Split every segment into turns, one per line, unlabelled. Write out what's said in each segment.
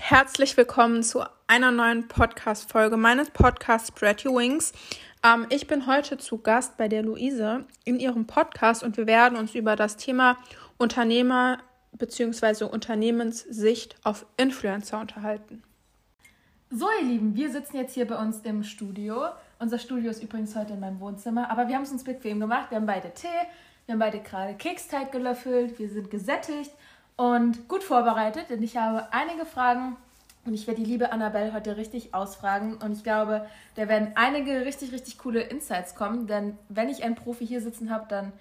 herzlich willkommen zu einer neuen Podcast-Folge meines Podcasts Spread Your Wings. Ähm, ich bin heute zu Gast bei der Luise in ihrem Podcast und wir werden uns über das Thema Unternehmer bzw. Unternehmenssicht auf Influencer unterhalten.
So, ihr Lieben, wir sitzen jetzt hier bei uns im Studio. Unser Studio ist übrigens heute in meinem Wohnzimmer, aber wir haben es uns bequem gemacht. Wir haben beide Tee, wir haben beide gerade Keksteig gelöffelt, wir sind gesättigt und gut vorbereitet, denn ich habe einige Fragen und ich werde die liebe Annabelle heute richtig ausfragen. Und ich glaube, da werden einige richtig, richtig coole Insights kommen. Denn wenn ich einen Profi hier sitzen habe, dann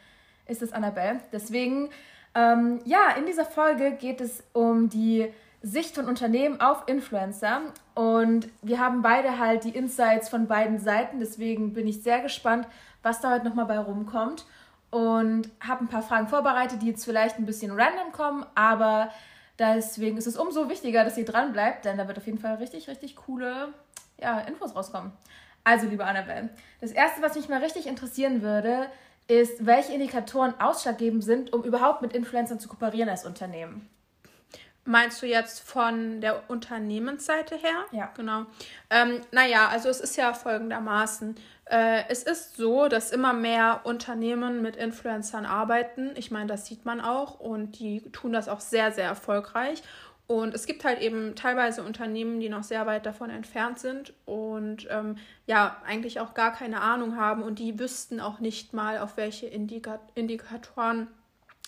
ist es Annabelle. Deswegen, ähm, ja, in dieser Folge geht es um die Sicht von Unternehmen auf Influencer. Und wir haben beide halt die Insights von beiden Seiten. Deswegen bin ich sehr gespannt, was da heute nochmal bei rumkommt und habe ein paar Fragen vorbereitet, die jetzt vielleicht ein bisschen random kommen, aber deswegen ist es umso wichtiger, dass ihr dran bleibt, denn da wird auf jeden Fall richtig, richtig coole ja, Infos rauskommen. Also, liebe Annabelle, das erste, was mich mal richtig interessieren würde, ist, welche Indikatoren ausschlaggebend sind, um überhaupt mit Influencern zu kooperieren als Unternehmen.
Meinst du jetzt von der Unternehmensseite her?
Ja.
Genau. Ähm, naja, also es ist ja folgendermaßen. Äh, es ist so, dass immer mehr Unternehmen mit Influencern arbeiten. Ich meine, das sieht man auch und die tun das auch sehr, sehr erfolgreich. Und es gibt halt eben teilweise Unternehmen, die noch sehr weit davon entfernt sind und ähm, ja, eigentlich auch gar keine Ahnung haben und die wüssten auch nicht mal, auf welche Indika Indikatoren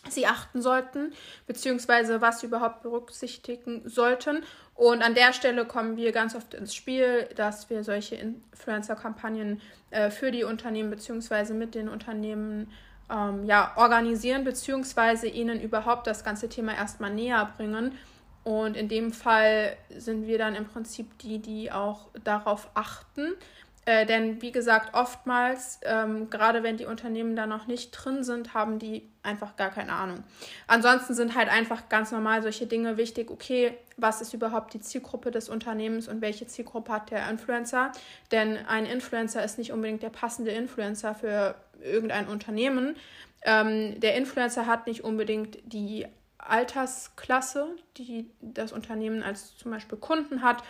sie achten sollten, beziehungsweise was sie überhaupt berücksichtigen sollten. Und an der Stelle kommen wir ganz oft ins Spiel, dass wir solche Influencer-Kampagnen äh, für die Unternehmen beziehungsweise mit den Unternehmen ähm, ja, organisieren, beziehungsweise ihnen überhaupt das ganze Thema erstmal näher bringen. Und in dem Fall sind wir dann im Prinzip die, die auch darauf achten, äh, denn wie gesagt, oftmals, ähm, gerade wenn die Unternehmen da noch nicht drin sind, haben die einfach gar keine Ahnung. Ansonsten sind halt einfach ganz normal solche Dinge wichtig. Okay, was ist überhaupt die Zielgruppe des Unternehmens und welche Zielgruppe hat der Influencer? Denn ein Influencer ist nicht unbedingt der passende Influencer für irgendein Unternehmen. Ähm, der Influencer hat nicht unbedingt die Altersklasse, die das Unternehmen als zum Beispiel Kunden hat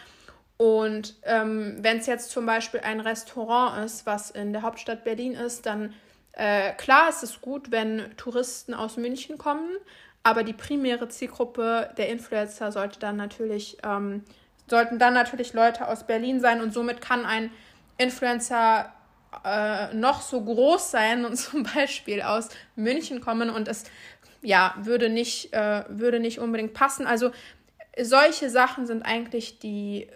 und ähm, wenn es jetzt zum Beispiel ein Restaurant ist, was in der Hauptstadt Berlin ist, dann äh, klar ist es gut, wenn Touristen aus München kommen, aber die primäre Zielgruppe der Influencer sollte dann natürlich, ähm, sollten dann natürlich Leute aus Berlin sein und somit kann ein Influencer äh, noch so groß sein und zum Beispiel aus München kommen und es ja würde nicht, äh, würde nicht unbedingt passen. Also solche Sachen sind eigentlich die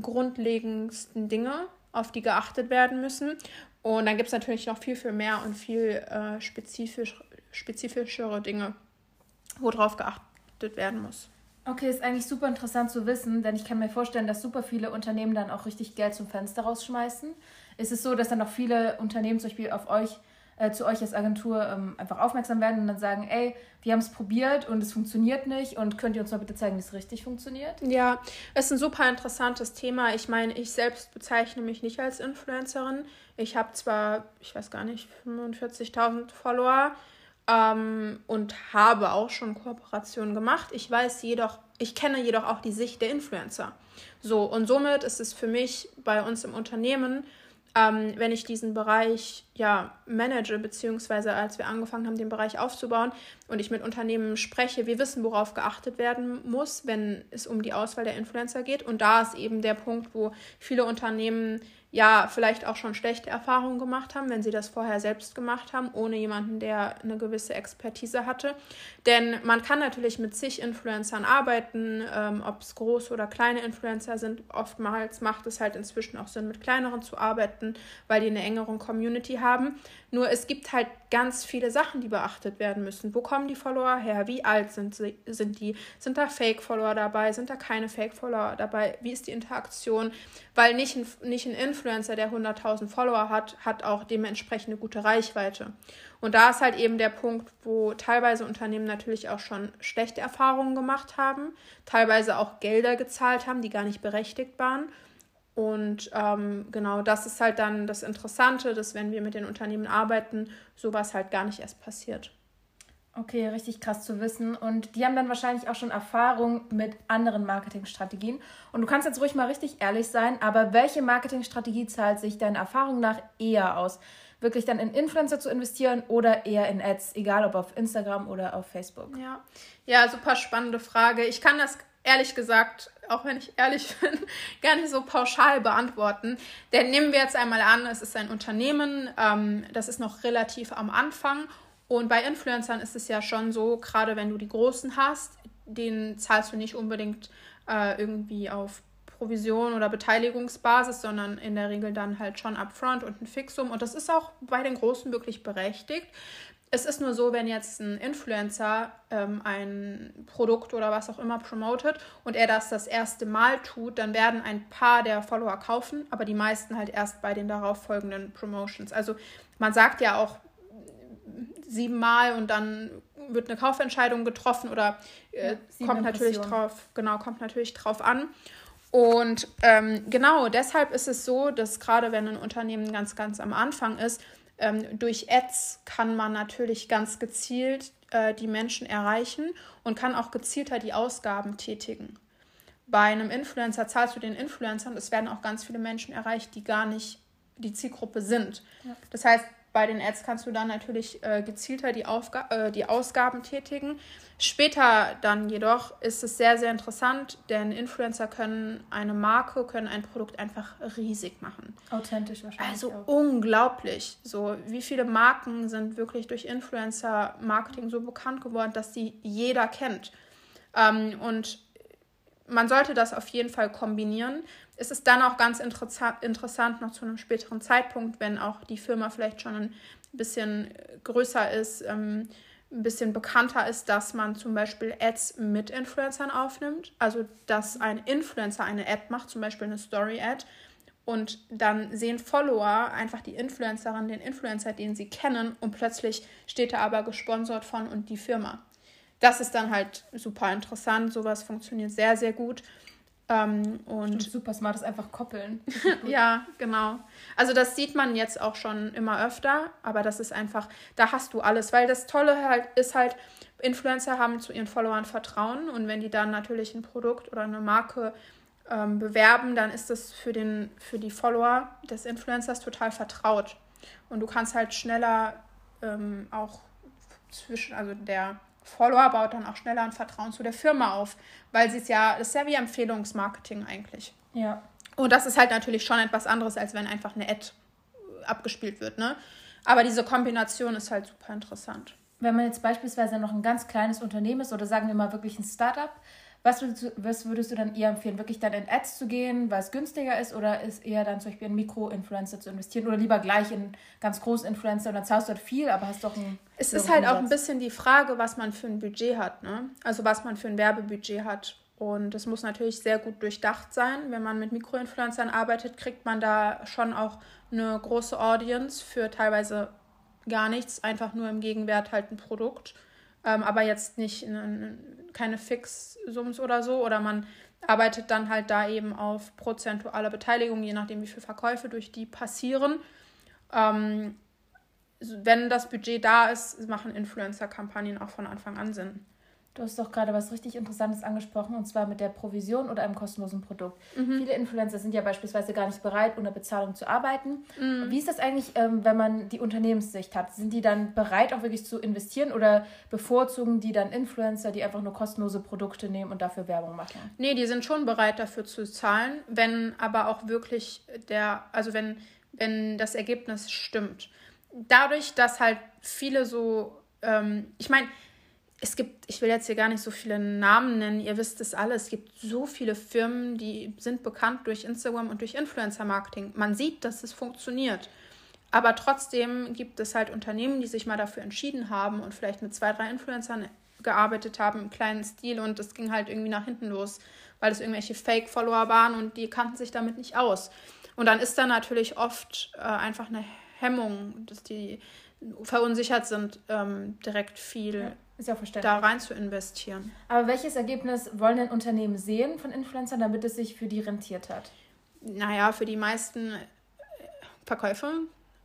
grundlegendsten Dinge, auf die geachtet werden müssen. Und dann gibt es natürlich noch viel, viel mehr und viel äh, spezifisch, spezifischere Dinge, worauf geachtet werden muss.
Okay, ist eigentlich super interessant zu wissen, denn ich kann mir vorstellen, dass super viele Unternehmen dann auch richtig Geld zum Fenster rausschmeißen. Ist es so, dass dann auch viele Unternehmen zum Beispiel auf euch äh, zu euch als Agentur ähm, einfach aufmerksam werden und dann sagen, ey, wir haben es probiert und es funktioniert nicht und könnt ihr uns mal bitte zeigen, wie es richtig funktioniert?
Ja, ist ein super interessantes Thema. Ich meine, ich selbst bezeichne mich nicht als Influencerin. Ich habe zwar, ich weiß gar nicht, 45.000 Follower ähm, und habe auch schon Kooperationen gemacht. Ich weiß jedoch, ich kenne jedoch auch die Sicht der Influencer. So, und somit ist es für mich bei uns im Unternehmen ähm, wenn ich diesen Bereich ja manage, beziehungsweise als wir angefangen haben, den Bereich aufzubauen und ich mit Unternehmen spreche, wir wissen, worauf geachtet werden muss, wenn es um die Auswahl der Influencer geht. Und da ist eben der Punkt, wo viele Unternehmen ja vielleicht auch schon schlechte Erfahrungen gemacht haben, wenn sie das vorher selbst gemacht haben, ohne jemanden, der eine gewisse Expertise hatte. Denn man kann natürlich mit zig Influencern arbeiten, ähm, ob es große oder kleine Influencer sind. Oftmals macht es halt inzwischen auch Sinn, mit kleineren zu arbeiten, weil die eine engere Community haben. Nur es gibt halt ganz viele Sachen, die beachtet werden müssen. Wo kommen die Follower her? Wie alt sind, sie, sind die? Sind da Fake-Follower dabei? Sind da keine Fake-Follower dabei? Wie ist die Interaktion? Weil nicht ein, nicht ein Influencer, der 100.000 Follower hat, hat auch dementsprechend eine gute Reichweite. Und da ist halt eben der Punkt, wo teilweise Unternehmen natürlich auch schon schlechte Erfahrungen gemacht haben, teilweise auch Gelder gezahlt haben, die gar nicht berechtigt waren und ähm, genau das ist halt dann das Interessante, dass wenn wir mit den Unternehmen arbeiten, sowas halt gar nicht erst passiert.
Okay, richtig krass zu wissen. Und die haben dann wahrscheinlich auch schon Erfahrung mit anderen Marketingstrategien. Und du kannst jetzt ruhig mal richtig ehrlich sein, aber welche Marketingstrategie zahlt sich deiner Erfahrung nach eher aus? Wirklich dann in Influencer zu investieren oder eher in Ads, egal ob auf Instagram oder auf Facebook?
Ja, ja super spannende Frage. Ich kann das ehrlich gesagt, auch wenn ich ehrlich bin, gar nicht so pauschal beantworten. Denn nehmen wir jetzt einmal an, es ist ein Unternehmen, ähm, das ist noch relativ am Anfang und bei Influencern ist es ja schon so, gerade wenn du die Großen hast, den zahlst du nicht unbedingt äh, irgendwie auf Provision oder Beteiligungsbasis, sondern in der Regel dann halt schon upfront und ein Fixum. Und das ist auch bei den Großen wirklich berechtigt. Es ist nur so, wenn jetzt ein Influencer ähm, ein Produkt oder was auch immer promotet und er das das erste Mal tut, dann werden ein paar der Follower kaufen, aber die meisten halt erst bei den darauffolgenden Promotions. Also man sagt ja auch siebenmal und dann wird eine Kaufentscheidung getroffen oder äh, ja, kommt natürlich drauf, genau, kommt natürlich drauf an. Und ähm, genau deshalb ist es so, dass gerade wenn ein Unternehmen ganz, ganz am Anfang ist, ähm, durch Ads kann man natürlich ganz gezielt äh, die Menschen erreichen und kann auch gezielter die Ausgaben tätigen. Bei einem Influencer zahlst du den Influencern, es werden auch ganz viele Menschen erreicht, die gar nicht die Zielgruppe sind. Ja. Das heißt, bei den Ads kannst du dann natürlich äh, gezielter die, Aufga äh, die Ausgaben tätigen. Später dann jedoch ist es sehr, sehr interessant, denn Influencer können eine Marke, können ein Produkt einfach riesig machen.
Authentisch wahrscheinlich.
Also auch. unglaublich. So, wie viele Marken sind wirklich durch Influencer-Marketing so bekannt geworden, dass sie jeder kennt. Ähm, und man sollte das auf jeden Fall kombinieren ist es dann auch ganz interessant, noch zu einem späteren Zeitpunkt, wenn auch die Firma vielleicht schon ein bisschen größer ist, ähm, ein bisschen bekannter ist, dass man zum Beispiel Ads mit Influencern aufnimmt. Also, dass ein Influencer eine Ad macht, zum Beispiel eine Story-Ad. Und dann sehen Follower einfach die Influencerin, den Influencer, den sie kennen, und plötzlich steht er aber gesponsert von und die Firma. Das ist dann halt super interessant. Sowas funktioniert sehr, sehr gut. Ähm, und
Stimmt, super smart ist einfach koppeln.
ja, genau. Also das sieht man jetzt auch schon immer öfter, aber das ist einfach, da hast du alles, weil das Tolle halt ist halt, Influencer haben zu ihren Followern Vertrauen und wenn die dann natürlich ein Produkt oder eine Marke ähm, bewerben, dann ist das für, den, für die Follower des Influencers total vertraut. Und du kannst halt schneller ähm, auch zwischen, also der Follower baut dann auch schneller ein Vertrauen zu der Firma auf, weil sie es ja, das ist ja wie Empfehlungsmarketing eigentlich. Ja. Und das ist halt natürlich schon etwas anderes, als wenn einfach eine Ad abgespielt wird, ne? Aber diese Kombination ist halt super interessant.
Wenn man jetzt beispielsweise noch ein ganz kleines Unternehmen ist oder sagen wir mal wirklich ein Startup, was würdest, du, was würdest du dann eher empfehlen? Wirklich dann in Ads zu gehen, weil es günstiger ist? Oder ist eher dann zum Beispiel in Mikro-Influencer zu investieren? Oder lieber gleich in ganz großen Influencer und dann zahlst du halt viel, aber hast doch ein.
Es ist halt auch ein bisschen die Frage, was man für ein Budget hat. Ne? Also was man für ein Werbebudget hat. Und es muss natürlich sehr gut durchdacht sein. Wenn man mit Mikroinfluencern arbeitet, kriegt man da schon auch eine große Audience für teilweise gar nichts, einfach nur im Gegenwert halt ein Produkt. Ähm, aber jetzt nicht in, keine Fixsums oder so. Oder man arbeitet dann halt da eben auf prozentuale Beteiligung, je nachdem, wie viele Verkäufe durch die passieren. Ähm, wenn das Budget da ist, machen Influencer-Kampagnen auch von Anfang an Sinn.
Du hast doch gerade was richtig Interessantes angesprochen, und zwar mit der Provision oder einem kostenlosen Produkt. Mhm. Viele Influencer sind ja beispielsweise gar nicht bereit, unter Bezahlung zu arbeiten. Mhm. Wie ist das eigentlich, ähm, wenn man die Unternehmenssicht hat? Sind die dann bereit, auch wirklich zu investieren oder bevorzugen die dann Influencer, die einfach nur kostenlose Produkte nehmen und dafür Werbung machen?
Nee, die sind schon bereit, dafür zu zahlen, wenn aber auch wirklich der, also wenn, wenn das Ergebnis stimmt. Dadurch, dass halt viele so, ähm, ich meine, es gibt, ich will jetzt hier gar nicht so viele Namen nennen, ihr wisst es alle, es gibt so viele Firmen, die sind bekannt durch Instagram und durch Influencer-Marketing. Man sieht, dass es funktioniert. Aber trotzdem gibt es halt Unternehmen, die sich mal dafür entschieden haben und vielleicht mit zwei, drei Influencern gearbeitet haben im kleinen Stil und es ging halt irgendwie nach hinten los, weil es irgendwelche Fake-Follower waren und die kannten sich damit nicht aus. Und dann ist da natürlich oft äh, einfach eine Hemmung, dass die verunsichert sind, ähm, direkt viel ja. Ist ja verständlich. da rein zu investieren.
Aber welches Ergebnis wollen denn Unternehmen sehen von Influencern, damit es sich für die rentiert hat?
Naja, für die meisten äh, Verkäufe,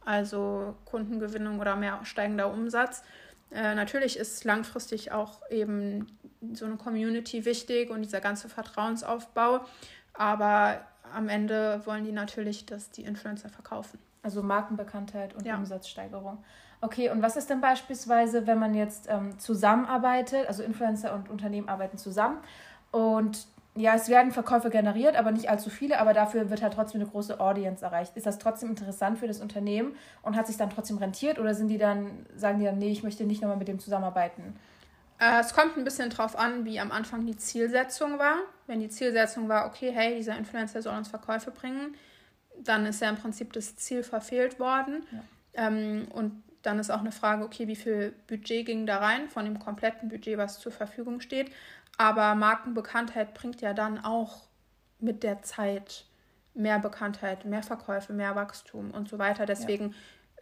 also Kundengewinnung oder mehr steigender Umsatz. Äh, natürlich ist langfristig auch eben so eine Community wichtig und dieser ganze Vertrauensaufbau. Aber am Ende wollen die natürlich, dass die Influencer verkaufen.
Also Markenbekanntheit und ja. Umsatzsteigerung. Okay, und was ist denn beispielsweise, wenn man jetzt ähm, zusammenarbeitet, also Influencer und Unternehmen arbeiten zusammen und ja, es werden Verkäufe generiert, aber nicht allzu viele, aber dafür wird halt trotzdem eine große Audience erreicht. Ist das trotzdem interessant für das Unternehmen und hat sich dann trotzdem rentiert oder sind die dann, sagen die dann, nee, ich möchte nicht nochmal mit dem zusammenarbeiten?
Äh, es kommt ein bisschen drauf an, wie am Anfang die Zielsetzung war. Wenn die Zielsetzung war, okay, hey, dieser Influencer soll uns Verkäufe bringen, dann ist ja im Prinzip das Ziel verfehlt worden. Ja. Ähm, und dann ist auch eine Frage, okay, wie viel Budget ging da rein von dem kompletten Budget, was zur Verfügung steht. Aber Markenbekanntheit bringt ja dann auch mit der Zeit mehr Bekanntheit, mehr Verkäufe, mehr Wachstum und so weiter. Deswegen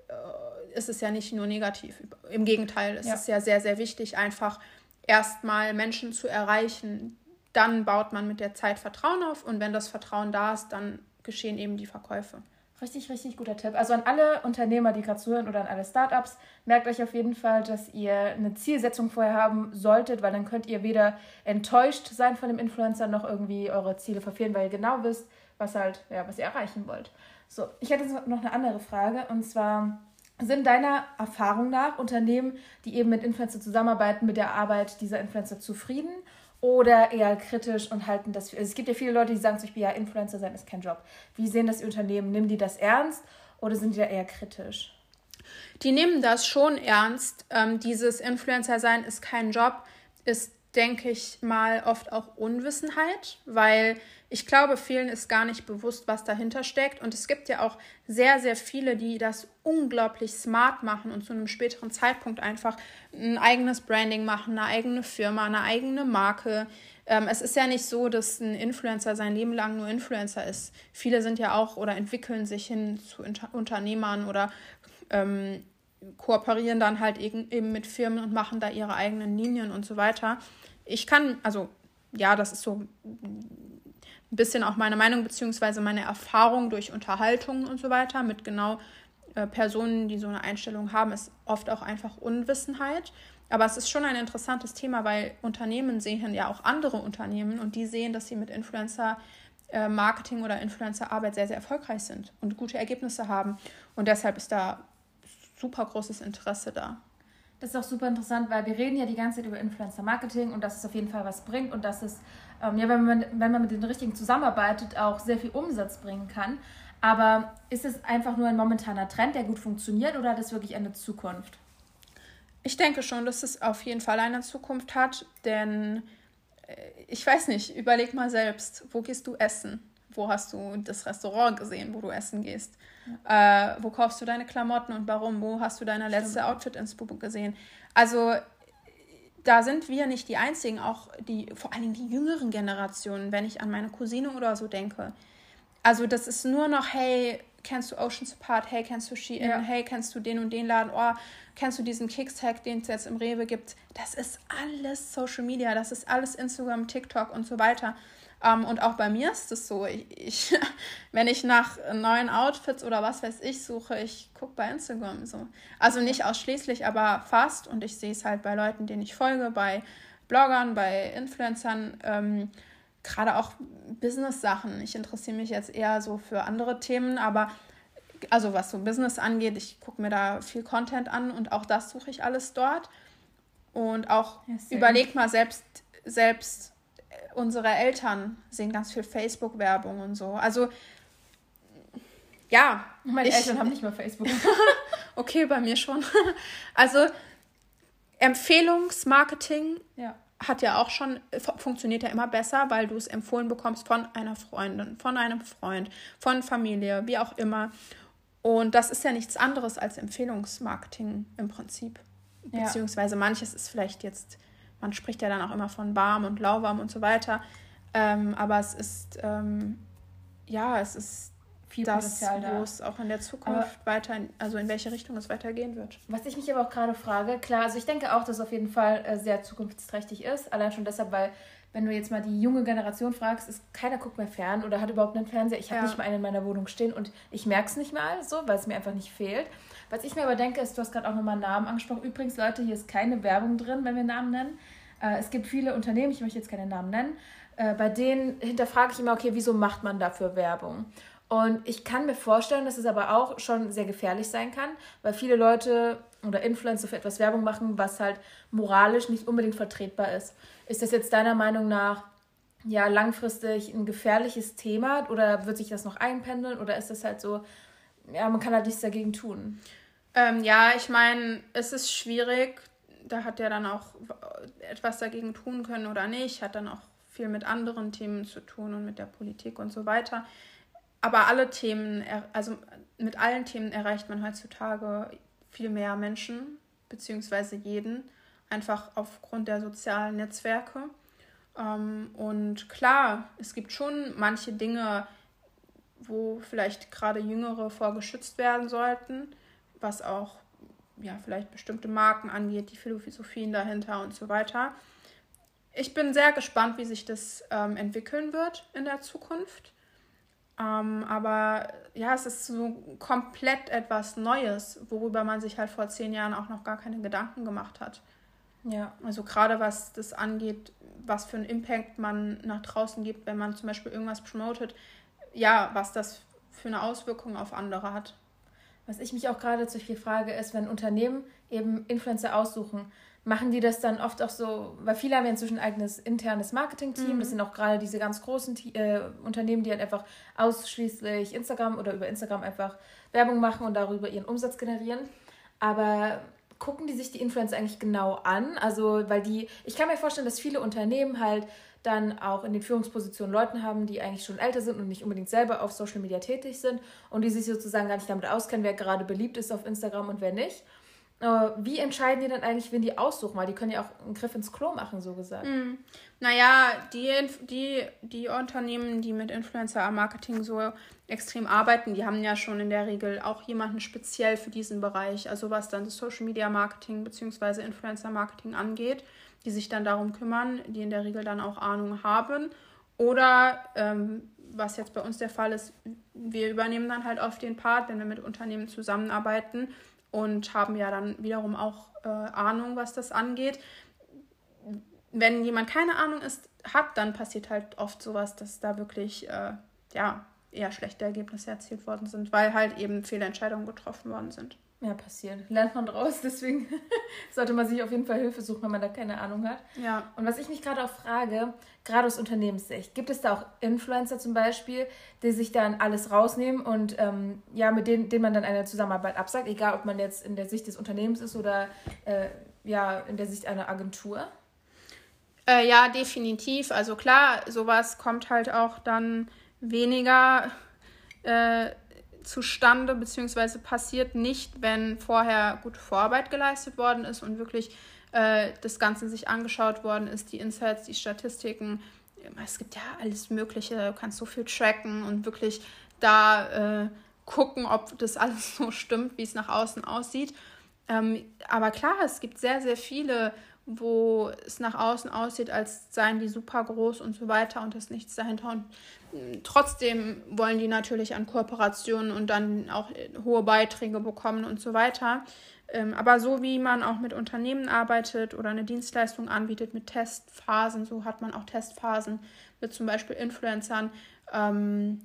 ja. äh, ist es ja nicht nur negativ. Im Gegenteil, es ja. ist ja sehr, sehr wichtig, einfach erstmal Menschen zu erreichen. Dann baut man mit der Zeit Vertrauen auf und wenn das Vertrauen da ist, dann geschehen eben die Verkäufe.
Richtig, richtig guter Tipp. Also an alle Unternehmer, die gerade zuhören oder an alle Startups, merkt euch auf jeden Fall, dass ihr eine Zielsetzung vorher haben solltet, weil dann könnt ihr weder enttäuscht sein von dem Influencer noch irgendwie eure Ziele verfehlen, weil ihr genau wisst, was halt, ja, was ihr erreichen wollt. So, ich hätte noch eine andere Frage und zwar sind deiner Erfahrung nach Unternehmen, die eben mit Influencer zusammenarbeiten, mit der Arbeit dieser Influencer zufrieden oder eher kritisch und halten das für. Also es gibt ja viele Leute, die sagen zum Beispiel, ja, Influencer sein ist kein Job. Wie sehen das die Unternehmen? Nehmen die das ernst oder sind die da eher kritisch?
Die nehmen das schon ernst. Ähm, dieses Influencer sein ist kein Job, ist, denke ich mal, oft auch Unwissenheit, weil ich glaube, vielen ist gar nicht bewusst, was dahinter steckt. Und es gibt ja auch sehr, sehr viele, die das unglaublich smart machen und zu einem späteren Zeitpunkt einfach ein eigenes Branding machen, eine eigene Firma, eine eigene Marke. Ähm, es ist ja nicht so, dass ein Influencer sein Leben lang nur Influencer ist. Viele sind ja auch oder entwickeln sich hin zu Unternehmern oder ähm, kooperieren dann halt eben mit Firmen und machen da ihre eigenen Linien und so weiter. Ich kann, also ja, das ist so ein bisschen auch meine Meinung bzw. meine Erfahrung durch Unterhaltungen und so weiter mit genau äh, Personen, die so eine Einstellung haben, ist oft auch einfach Unwissenheit. Aber es ist schon ein interessantes Thema, weil Unternehmen sehen ja auch andere Unternehmen und die sehen, dass sie mit Influencer äh, Marketing oder Influencer Arbeit sehr, sehr erfolgreich sind und gute Ergebnisse haben. Und deshalb ist da super großes Interesse da.
Das ist auch super interessant, weil wir reden ja die ganze Zeit über Influencer Marketing und dass es auf jeden Fall was bringt und dass es ähm, ja, wenn man, wenn man mit den richtigen zusammenarbeitet, auch sehr viel Umsatz bringen kann. Aber ist es einfach nur ein momentaner Trend, der gut funktioniert oder hat es wirklich eine Zukunft?
Ich denke schon, dass es auf jeden Fall eine Zukunft hat, denn äh, ich weiß nicht, überleg mal selbst, wo gehst du essen? Wo hast du das Restaurant gesehen, wo du essen gehst? Ja. Äh, wo kaufst du deine Klamotten und warum? Wo hast du deine letzte Outfit-Inspo gesehen? Also da sind wir nicht die Einzigen, auch die, vor allem die jüngeren Generationen, wenn ich an meine Cousine oder so denke. Also das ist nur noch, hey, kennst du Ocean Support, hey, kennst du Shein, ja. hey, kennst du den und den Laden, oh, kennst du diesen Kicks-Tag, den es jetzt im Rewe gibt. Das ist alles Social Media, das ist alles Instagram, TikTok und so weiter. Ähm, und auch bei mir ist es so, ich, ich, wenn ich nach neuen Outfits oder was weiß ich suche, ich gucke bei Instagram so. Also nicht ausschließlich, aber fast. Und ich sehe es halt bei Leuten, denen ich folge, bei Bloggern, bei Influencern, ähm, gerade auch Business-Sachen. Ich interessiere mich jetzt eher so für andere Themen, aber also was so Business angeht, ich gucke mir da viel Content an und auch das suche ich alles dort. Und auch ja, überleg mal selbst, selbst unsere Eltern sehen ganz viel Facebook-Werbung und so. Also, ja.
Meine ich, Eltern haben nicht mal Facebook.
okay, bei mir schon. also, Empfehlungsmarketing ja. hat ja auch schon, funktioniert ja immer besser, weil du es empfohlen bekommst von einer Freundin, von einem Freund, von Familie, wie auch immer. Und das ist ja nichts anderes als Empfehlungsmarketing im Prinzip. Beziehungsweise manches ist vielleicht jetzt man spricht ja dann auch immer von warm und lauwarm und so weiter. Ähm, aber es ist, ähm, ja, es ist viel das, wo es auch in der Zukunft aber weiter, also in welche Richtung es weitergehen wird.
Was ich mich aber auch gerade frage, klar, also ich denke auch, dass es auf jeden Fall äh, sehr zukunftsträchtig ist, allein schon deshalb, weil wenn du jetzt mal die junge Generation fragst, ist keiner guckt mehr fern oder hat überhaupt einen Fernseher. Ich habe ja. nicht mal einen in meiner Wohnung stehen und ich merke es nicht mal so, weil es mir einfach nicht fehlt. Was ich mir aber denke, ist, du hast gerade auch nochmal Namen angesprochen. Übrigens, Leute, hier ist keine Werbung drin, wenn wir Namen nennen. Äh, es gibt viele Unternehmen, ich möchte jetzt keine Namen nennen, äh, bei denen hinterfrage ich immer, okay, wieso macht man dafür Werbung? Und ich kann mir vorstellen, dass es aber auch schon sehr gefährlich sein kann, weil viele Leute oder Influencer für etwas Werbung machen, was halt moralisch nicht unbedingt vertretbar ist. Ist das jetzt deiner Meinung nach ja langfristig ein gefährliches Thema oder wird sich das noch einpendeln oder ist das halt so, ja, man kann halt nichts dagegen tun?
Ähm, ja, ich meine, es ist schwierig. Da hat er dann auch etwas dagegen tun können oder nicht. Hat dann auch viel mit anderen Themen zu tun und mit der Politik und so weiter. Aber alle Themen, also mit allen Themen erreicht man heutzutage viel mehr Menschen, beziehungsweise jeden, einfach aufgrund der sozialen Netzwerke. Ähm, und klar, es gibt schon manche Dinge, wo vielleicht gerade Jüngere vorgeschützt werden sollten, was auch ja, vielleicht bestimmte Marken angeht, die Philosophien dahinter und so weiter. Ich bin sehr gespannt, wie sich das ähm, entwickeln wird in der Zukunft. Ähm, aber ja, es ist so komplett etwas Neues, worüber man sich halt vor zehn Jahren auch noch gar keine Gedanken gemacht hat. Ja. Also gerade was das angeht, was für einen Impact man nach draußen gibt, wenn man zum Beispiel irgendwas promotet, ja, was das für eine Auswirkung auf andere hat.
Was ich mich auch gerade zu viel frage, ist, wenn Unternehmen eben Influencer aussuchen, machen die das dann oft auch so, weil viele haben ja inzwischen ein eigenes internes Marketing-Team. Mhm. Das sind auch gerade diese ganz großen äh, Unternehmen, die halt einfach ausschließlich Instagram oder über Instagram einfach Werbung machen und darüber ihren Umsatz generieren. Aber gucken die sich die Influencer eigentlich genau an? Also, weil die, ich kann mir vorstellen, dass viele Unternehmen halt dann auch in den Führungspositionen Leuten haben, die eigentlich schon älter sind und nicht unbedingt selber auf Social Media tätig sind und die sich sozusagen gar nicht damit auskennen, wer gerade beliebt ist auf Instagram und wer nicht. Äh, wie entscheiden die dann eigentlich, wen die aussuchen? Weil die können ja auch einen Griff ins Klo machen, so gesagt. Mm.
Naja, die, die, die Unternehmen, die mit Influencer-Marketing so extrem arbeiten, die haben ja schon in der Regel auch jemanden speziell für diesen Bereich, also was dann das Social-Media-Marketing bzw. Influencer-Marketing angeht, die sich dann darum kümmern, die in der Regel dann auch Ahnung haben. Oder ähm, was jetzt bei uns der Fall ist, wir übernehmen dann halt oft den Part, wenn wir mit Unternehmen zusammenarbeiten, und haben ja dann wiederum auch äh, Ahnung, was das angeht. Wenn jemand keine Ahnung ist, hat, dann passiert halt oft sowas, dass da wirklich äh, ja, eher schlechte Ergebnisse erzielt worden sind, weil halt eben Fehlentscheidungen getroffen worden sind.
Ja, passiert. Lernt man draus, deswegen sollte man sich auf jeden Fall Hilfe suchen, wenn man da keine Ahnung hat. Ja. Und was ich mich gerade auch frage, gerade aus Unternehmenssicht, gibt es da auch Influencer zum Beispiel, die sich dann alles rausnehmen und ähm, ja, mit denen, denen man dann eine Zusammenarbeit absagt, egal ob man jetzt in der Sicht des Unternehmens ist oder äh, ja, in der Sicht einer Agentur?
Äh, ja, definitiv. Also klar, sowas kommt halt auch dann weniger. Äh, zustande bzw. passiert nicht, wenn vorher gute Vorarbeit geleistet worden ist und wirklich äh, das Ganze sich angeschaut worden ist, die Insights, die Statistiken. Es gibt ja alles Mögliche, du kannst so viel tracken und wirklich da äh, gucken, ob das alles so stimmt, wie es nach außen aussieht. Ähm, aber klar, es gibt sehr, sehr viele wo es nach außen aussieht, als seien die super groß und so weiter und das nichts dahinter. Und mm, trotzdem wollen die natürlich an Kooperationen und dann auch äh, hohe Beiträge bekommen und so weiter. Ähm, aber so wie man auch mit Unternehmen arbeitet oder eine Dienstleistung anbietet mit Testphasen, so hat man auch Testphasen mit zum Beispiel Influencern. Ähm,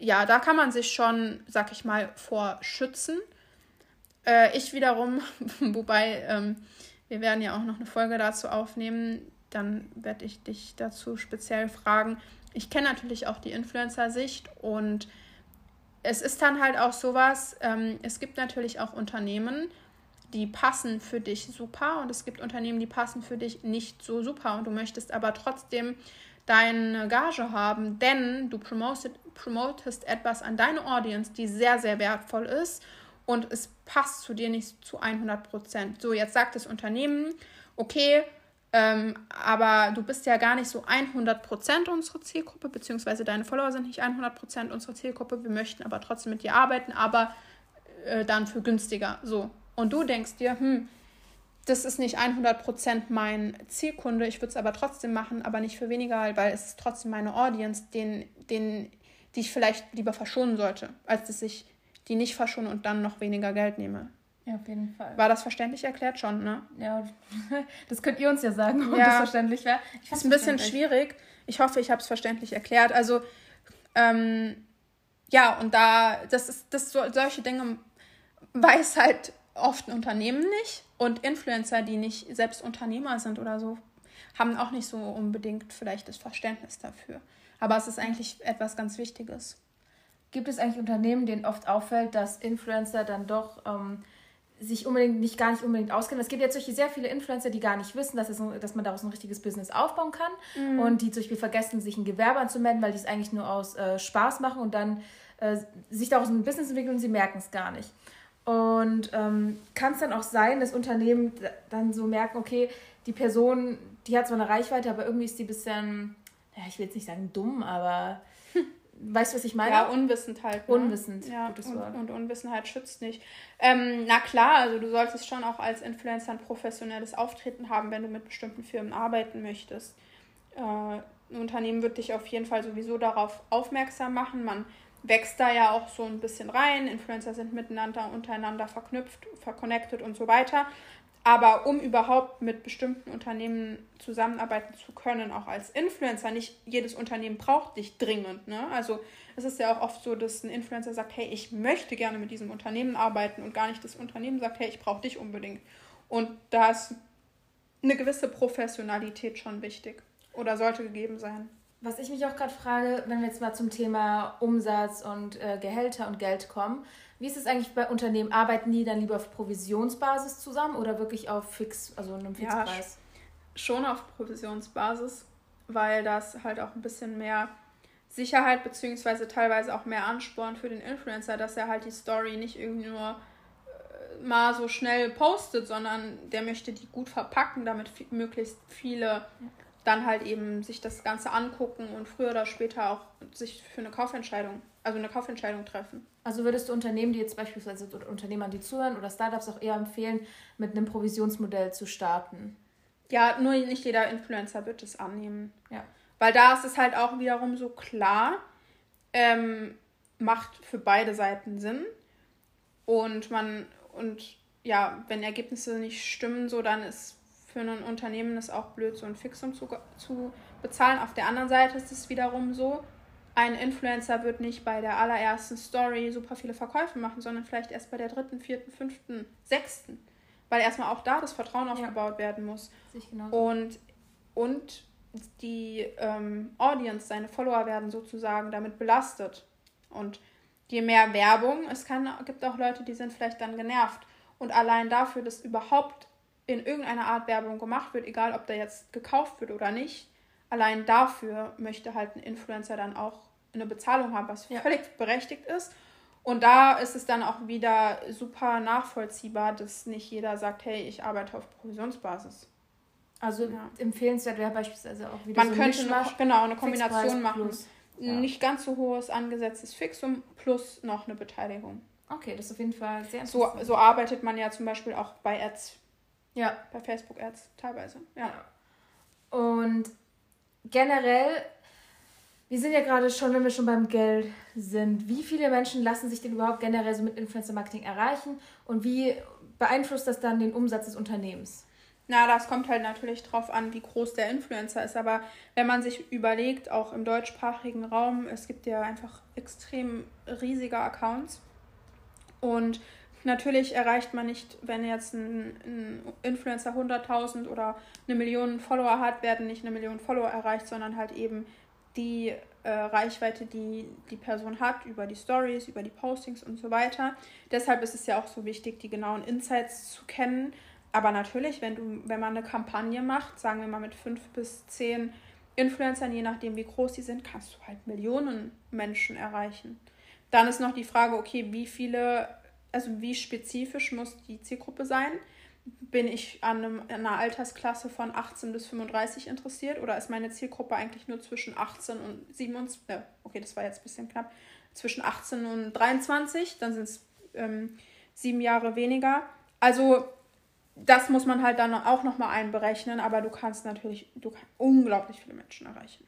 ja, da kann man sich schon, sag ich mal, vor schützen. Äh, ich wiederum, wobei ähm, wir werden ja auch noch eine Folge dazu aufnehmen. Dann werde ich dich dazu speziell fragen. Ich kenne natürlich auch die Influencer-Sicht und es ist dann halt auch sowas, ähm, es gibt natürlich auch Unternehmen, die passen für dich super und es gibt Unternehmen, die passen für dich nicht so super und du möchtest aber trotzdem deine Gage haben, denn du promotest, promotest etwas an deine Audience, die sehr, sehr wertvoll ist und es passt zu dir nicht zu 100 Prozent. So, jetzt sagt das Unternehmen, okay, ähm, aber du bist ja gar nicht so 100 Prozent unsere Zielgruppe, beziehungsweise deine Follower sind nicht 100 Prozent unsere Zielgruppe. Wir möchten aber trotzdem mit dir arbeiten, aber äh, dann für günstiger. So. Und du denkst dir, hm, das ist nicht 100% mein Zielkunde, ich würde es aber trotzdem machen, aber nicht für weniger, weil es ist trotzdem meine Audience, den, den, die ich vielleicht lieber verschonen sollte, als dass ich die nicht verschone und dann noch weniger Geld nehme.
Ja, auf jeden Fall.
War das verständlich erklärt schon, ne?
Ja, das könnt ihr uns ja sagen, ob ja. das verständlich wäre.
Ich ist ein bisschen schwierig. Ich hoffe, ich habe es verständlich erklärt. Also, ähm, ja, und da, das ist, das so, solche Dinge weiß halt oft ein Unternehmen nicht. Und Influencer, die nicht selbst Unternehmer sind oder so, haben auch nicht so unbedingt vielleicht das Verständnis dafür. Aber es ist eigentlich etwas ganz Wichtiges.
Gibt es eigentlich Unternehmen, denen oft auffällt, dass Influencer dann doch ähm, sich unbedingt nicht gar nicht unbedingt auskennen. Es gibt jetzt solche sehr viele Influencer, die gar nicht wissen, dass, es, dass man daraus ein richtiges Business aufbauen kann mhm. und die zum Beispiel vergessen, sich ein Gewerbe anzumelden, weil die es eigentlich nur aus äh, Spaß machen und dann äh, sich daraus ein Business entwickeln und sie merken es gar nicht. Und ähm, kann es dann auch sein, dass Unternehmen dann so merken, okay, die Person, die hat zwar eine Reichweite, aber irgendwie ist die ein bisschen, ja, ich will jetzt nicht sagen dumm, aber weißt du, was ich meine?
Ja, unwissend halt. Ne? Unwissend, ja, gutes und, Wort. Und Unwissenheit schützt nicht. Ähm, na klar, also du solltest schon auch als Influencer ein professionelles Auftreten haben, wenn du mit bestimmten Firmen arbeiten möchtest. Äh, ein Unternehmen wird dich auf jeden Fall sowieso darauf aufmerksam machen. Man wächst da ja auch so ein bisschen rein. Influencer sind miteinander, untereinander verknüpft, verconnected und so weiter. Aber um überhaupt mit bestimmten Unternehmen zusammenarbeiten zu können, auch als Influencer, nicht jedes Unternehmen braucht dich dringend. Ne? Also es ist ja auch oft so, dass ein Influencer sagt, hey, ich möchte gerne mit diesem Unternehmen arbeiten und gar nicht das Unternehmen sagt, hey, ich brauche dich unbedingt. Und da ist eine gewisse Professionalität schon wichtig oder sollte gegeben sein.
Was ich mich auch gerade frage, wenn wir jetzt mal zum Thema Umsatz und äh, Gehälter und Geld kommen, wie ist es eigentlich bei Unternehmen? Arbeiten die dann lieber auf Provisionsbasis zusammen oder wirklich auf Fix, also einem Fixpreis?
Ja, schon auf Provisionsbasis, weil das halt auch ein bisschen mehr Sicherheit beziehungsweise teilweise auch mehr Ansporn für den Influencer, dass er halt die Story nicht irgendwie nur äh, mal so schnell postet, sondern der möchte die gut verpacken, damit möglichst viele dann halt eben sich das Ganze angucken und früher oder später auch sich für eine Kaufentscheidung, also eine Kaufentscheidung treffen.
Also würdest du Unternehmen, die jetzt beispielsweise Unternehmern, die zuhören oder Startups auch eher empfehlen, mit einem Provisionsmodell zu starten?
Ja, nur nicht jeder Influencer wird es annehmen. Ja. Weil da ist es halt auch wiederum so klar, ähm, macht für beide Seiten Sinn. Und man, und ja, wenn Ergebnisse nicht stimmen, so dann ist für ein Unternehmen ist auch blöd, so ein Fixum zu, zu bezahlen. Auf der anderen Seite ist es wiederum so, ein Influencer wird nicht bei der allerersten Story super viele Verkäufe machen, sondern vielleicht erst bei der dritten, vierten, fünften, sechsten. Weil erstmal auch da das Vertrauen aufgebaut ja. werden muss. Und, und die ähm, Audience, seine Follower werden sozusagen damit belastet. Und je mehr Werbung es kann, gibt auch Leute, die sind vielleicht dann genervt. Und allein dafür, dass überhaupt in irgendeiner Art Werbung gemacht wird, egal ob der jetzt gekauft wird oder nicht, allein dafür möchte halt ein Influencer dann auch eine Bezahlung haben, was ja. völlig berechtigt ist. Und da ist es dann auch wieder super nachvollziehbar, dass nicht jeder sagt, hey, ich arbeite auf Provisionsbasis.
Also ja. empfehlenswert wäre beispielsweise auch wieder Man so könnte
noch, genau eine Kombination machen. Ja. Nicht ganz so hohes angesetztes Fixum plus noch eine Beteiligung.
Okay, das ist auf jeden Fall sehr
interessant. So, so arbeitet man ja zum Beispiel auch bei Ads ja. Bei Facebook-Ads teilweise, ja.
ja. Und generell, wir sind ja gerade schon, wenn wir schon beim Geld sind, wie viele Menschen lassen sich denn überhaupt generell so mit Influencer-Marketing erreichen und wie beeinflusst das dann den Umsatz des Unternehmens?
Na, das kommt halt natürlich drauf an, wie groß der Influencer ist. Aber wenn man sich überlegt, auch im deutschsprachigen Raum, es gibt ja einfach extrem riesige Accounts. Und Natürlich erreicht man nicht, wenn jetzt ein, ein Influencer 100.000 oder eine Million Follower hat, werden nicht eine Million Follower erreicht, sondern halt eben die äh, Reichweite, die die Person hat, über die Stories, über die Postings und so weiter. Deshalb ist es ja auch so wichtig, die genauen Insights zu kennen. Aber natürlich, wenn du, wenn man eine Kampagne macht, sagen wir mal mit fünf bis zehn Influencern, je nachdem wie groß die sind, kannst du halt Millionen Menschen erreichen. Dann ist noch die Frage, okay, wie viele also wie spezifisch muss die Zielgruppe sein? Bin ich an, einem, einer Altersklasse von 18 bis 35 interessiert oder ist meine Zielgruppe eigentlich nur zwischen 18 und 27? Äh, okay, das war jetzt ein bisschen knapp. Zwischen 18 und 23, dann sind es ähm, sieben Jahre weniger. Also das muss man halt dann auch nochmal einberechnen, aber du kannst natürlich du kannst unglaublich viele Menschen erreichen.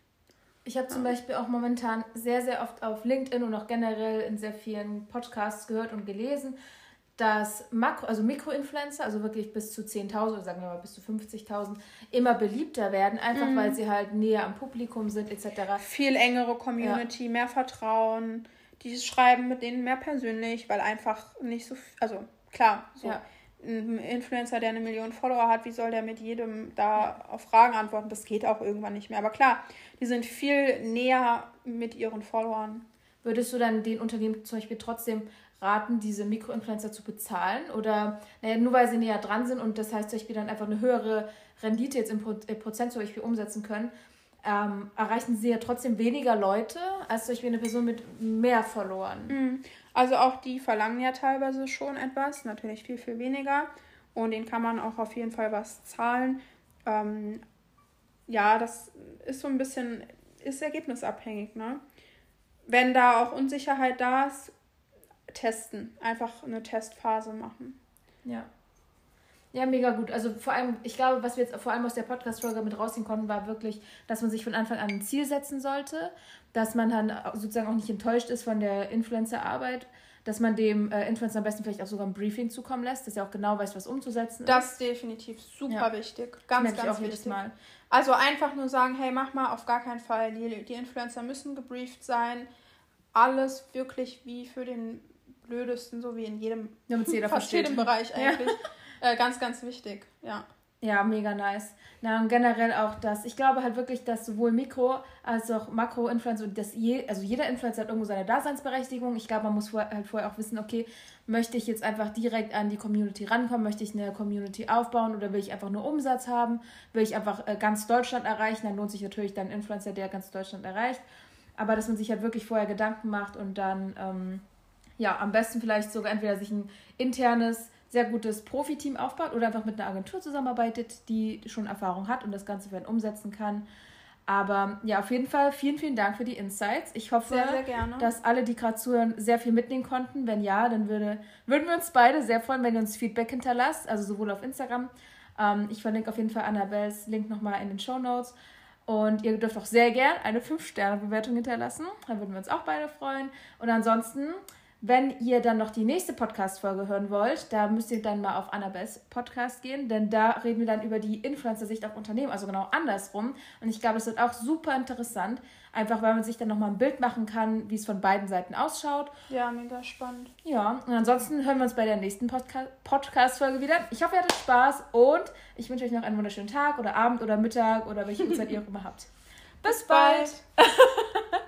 Ich habe zum Beispiel auch momentan sehr, sehr oft auf LinkedIn und auch generell in sehr vielen Podcasts gehört und gelesen, dass Makro, also Mikroinfluencer, also wirklich bis zu 10.000 oder sagen wir mal bis zu 50.000, immer beliebter werden, einfach mhm. weil sie halt näher am Publikum sind etc.
Viel engere Community, ja. mehr Vertrauen, die schreiben mit denen mehr persönlich, weil einfach nicht so, also klar, so ja. Ein Influencer, der eine Million Follower hat, wie soll der mit jedem da auf Fragen antworten? Das geht auch irgendwann nicht mehr. Aber klar, die sind viel näher mit ihren Followern.
Würdest du dann den Unternehmen zum Beispiel trotzdem raten, diese Mikroinfluencer zu bezahlen? Oder naja, nur weil sie näher dran sind und das heißt zum Beispiel dann einfach eine höhere Rendite jetzt im Prozent zum Beispiel umsetzen können, ähm, erreichen sie ja trotzdem weniger Leute als zum Beispiel eine Person mit mehr Followern.
Mhm. Also auch die verlangen ja teilweise schon etwas, natürlich viel, viel weniger. Und denen kann man auch auf jeden Fall was zahlen. Ähm, ja, das ist so ein bisschen, ist ergebnisabhängig, ne? Wenn da auch Unsicherheit da ist, testen. Einfach eine Testphase machen.
Ja. Ja, mega gut. Also vor allem, ich glaube, was wir jetzt vor allem aus der Podcast-Folge mit rausziehen konnten, war wirklich, dass man sich von Anfang an ein Ziel setzen sollte, dass man dann sozusagen auch nicht enttäuscht ist von der Influencer-Arbeit, dass man dem äh, Influencer am besten vielleicht auch sogar ein Briefing zukommen lässt, dass er auch genau weiß, was umzusetzen
das ist. Das ist definitiv super ja. wichtig. Ganz, ganz auch wichtig. Jedes Mal. Also einfach nur sagen, hey, mach mal auf gar keinen Fall. Die, die Influencer müssen gebrieft sein. Alles wirklich wie für den blödesten, so wie in jedem, ja, jeder fast jedem Bereich eigentlich. Ja. Äh, ganz, ganz wichtig, ja.
Ja, mega nice. Na, und generell auch das. Ich glaube halt wirklich, dass sowohl Mikro- als auch Makro-Influencer, je, also jeder Influencer hat irgendwo seine Daseinsberechtigung. Ich glaube, man muss vorher, halt vorher auch wissen, okay, möchte ich jetzt einfach direkt an die Community rankommen? Möchte ich eine Community aufbauen oder will ich einfach nur Umsatz haben? Will ich einfach äh, ganz Deutschland erreichen? Dann lohnt sich natürlich dann ein Influencer, der ganz Deutschland erreicht. Aber dass man sich halt wirklich vorher Gedanken macht und dann, ähm, ja, am besten vielleicht sogar entweder sich ein internes sehr gutes Profiteam aufbaut oder einfach mit einer Agentur zusammenarbeitet, die schon Erfahrung hat und das Ganze für einen umsetzen kann. Aber ja, auf jeden Fall vielen, vielen Dank für die Insights. Ich hoffe, sehr, sehr dass alle, die gerade zuhören, sehr viel mitnehmen konnten. Wenn ja, dann würde, würden wir uns beide sehr freuen, wenn ihr uns Feedback hinterlasst, also sowohl auf Instagram. Ähm, ich verlinke auf jeden Fall Annabels Link nochmal in den Show Notes. Und ihr dürft auch sehr gern eine 5-Sterne-Bewertung hinterlassen. Da würden wir uns auch beide freuen. Und ansonsten wenn ihr dann noch die nächste Podcast-Folge hören wollt, da müsst ihr dann mal auf Annabels Podcast gehen, denn da reden wir dann über die Influencer-Sicht auf Unternehmen, also genau andersrum. Und ich glaube, es wird auch super interessant, einfach weil man sich dann nochmal ein Bild machen kann, wie es von beiden Seiten ausschaut.
Ja, mega spannend.
Ja, und ansonsten hören wir uns bei der nächsten Podca Podcast-Folge wieder. Ich hoffe, ihr hattet Spaß und ich wünsche euch noch einen wunderschönen Tag oder Abend oder Mittag oder welche Uhrzeit ihr auch immer habt. Bis bald!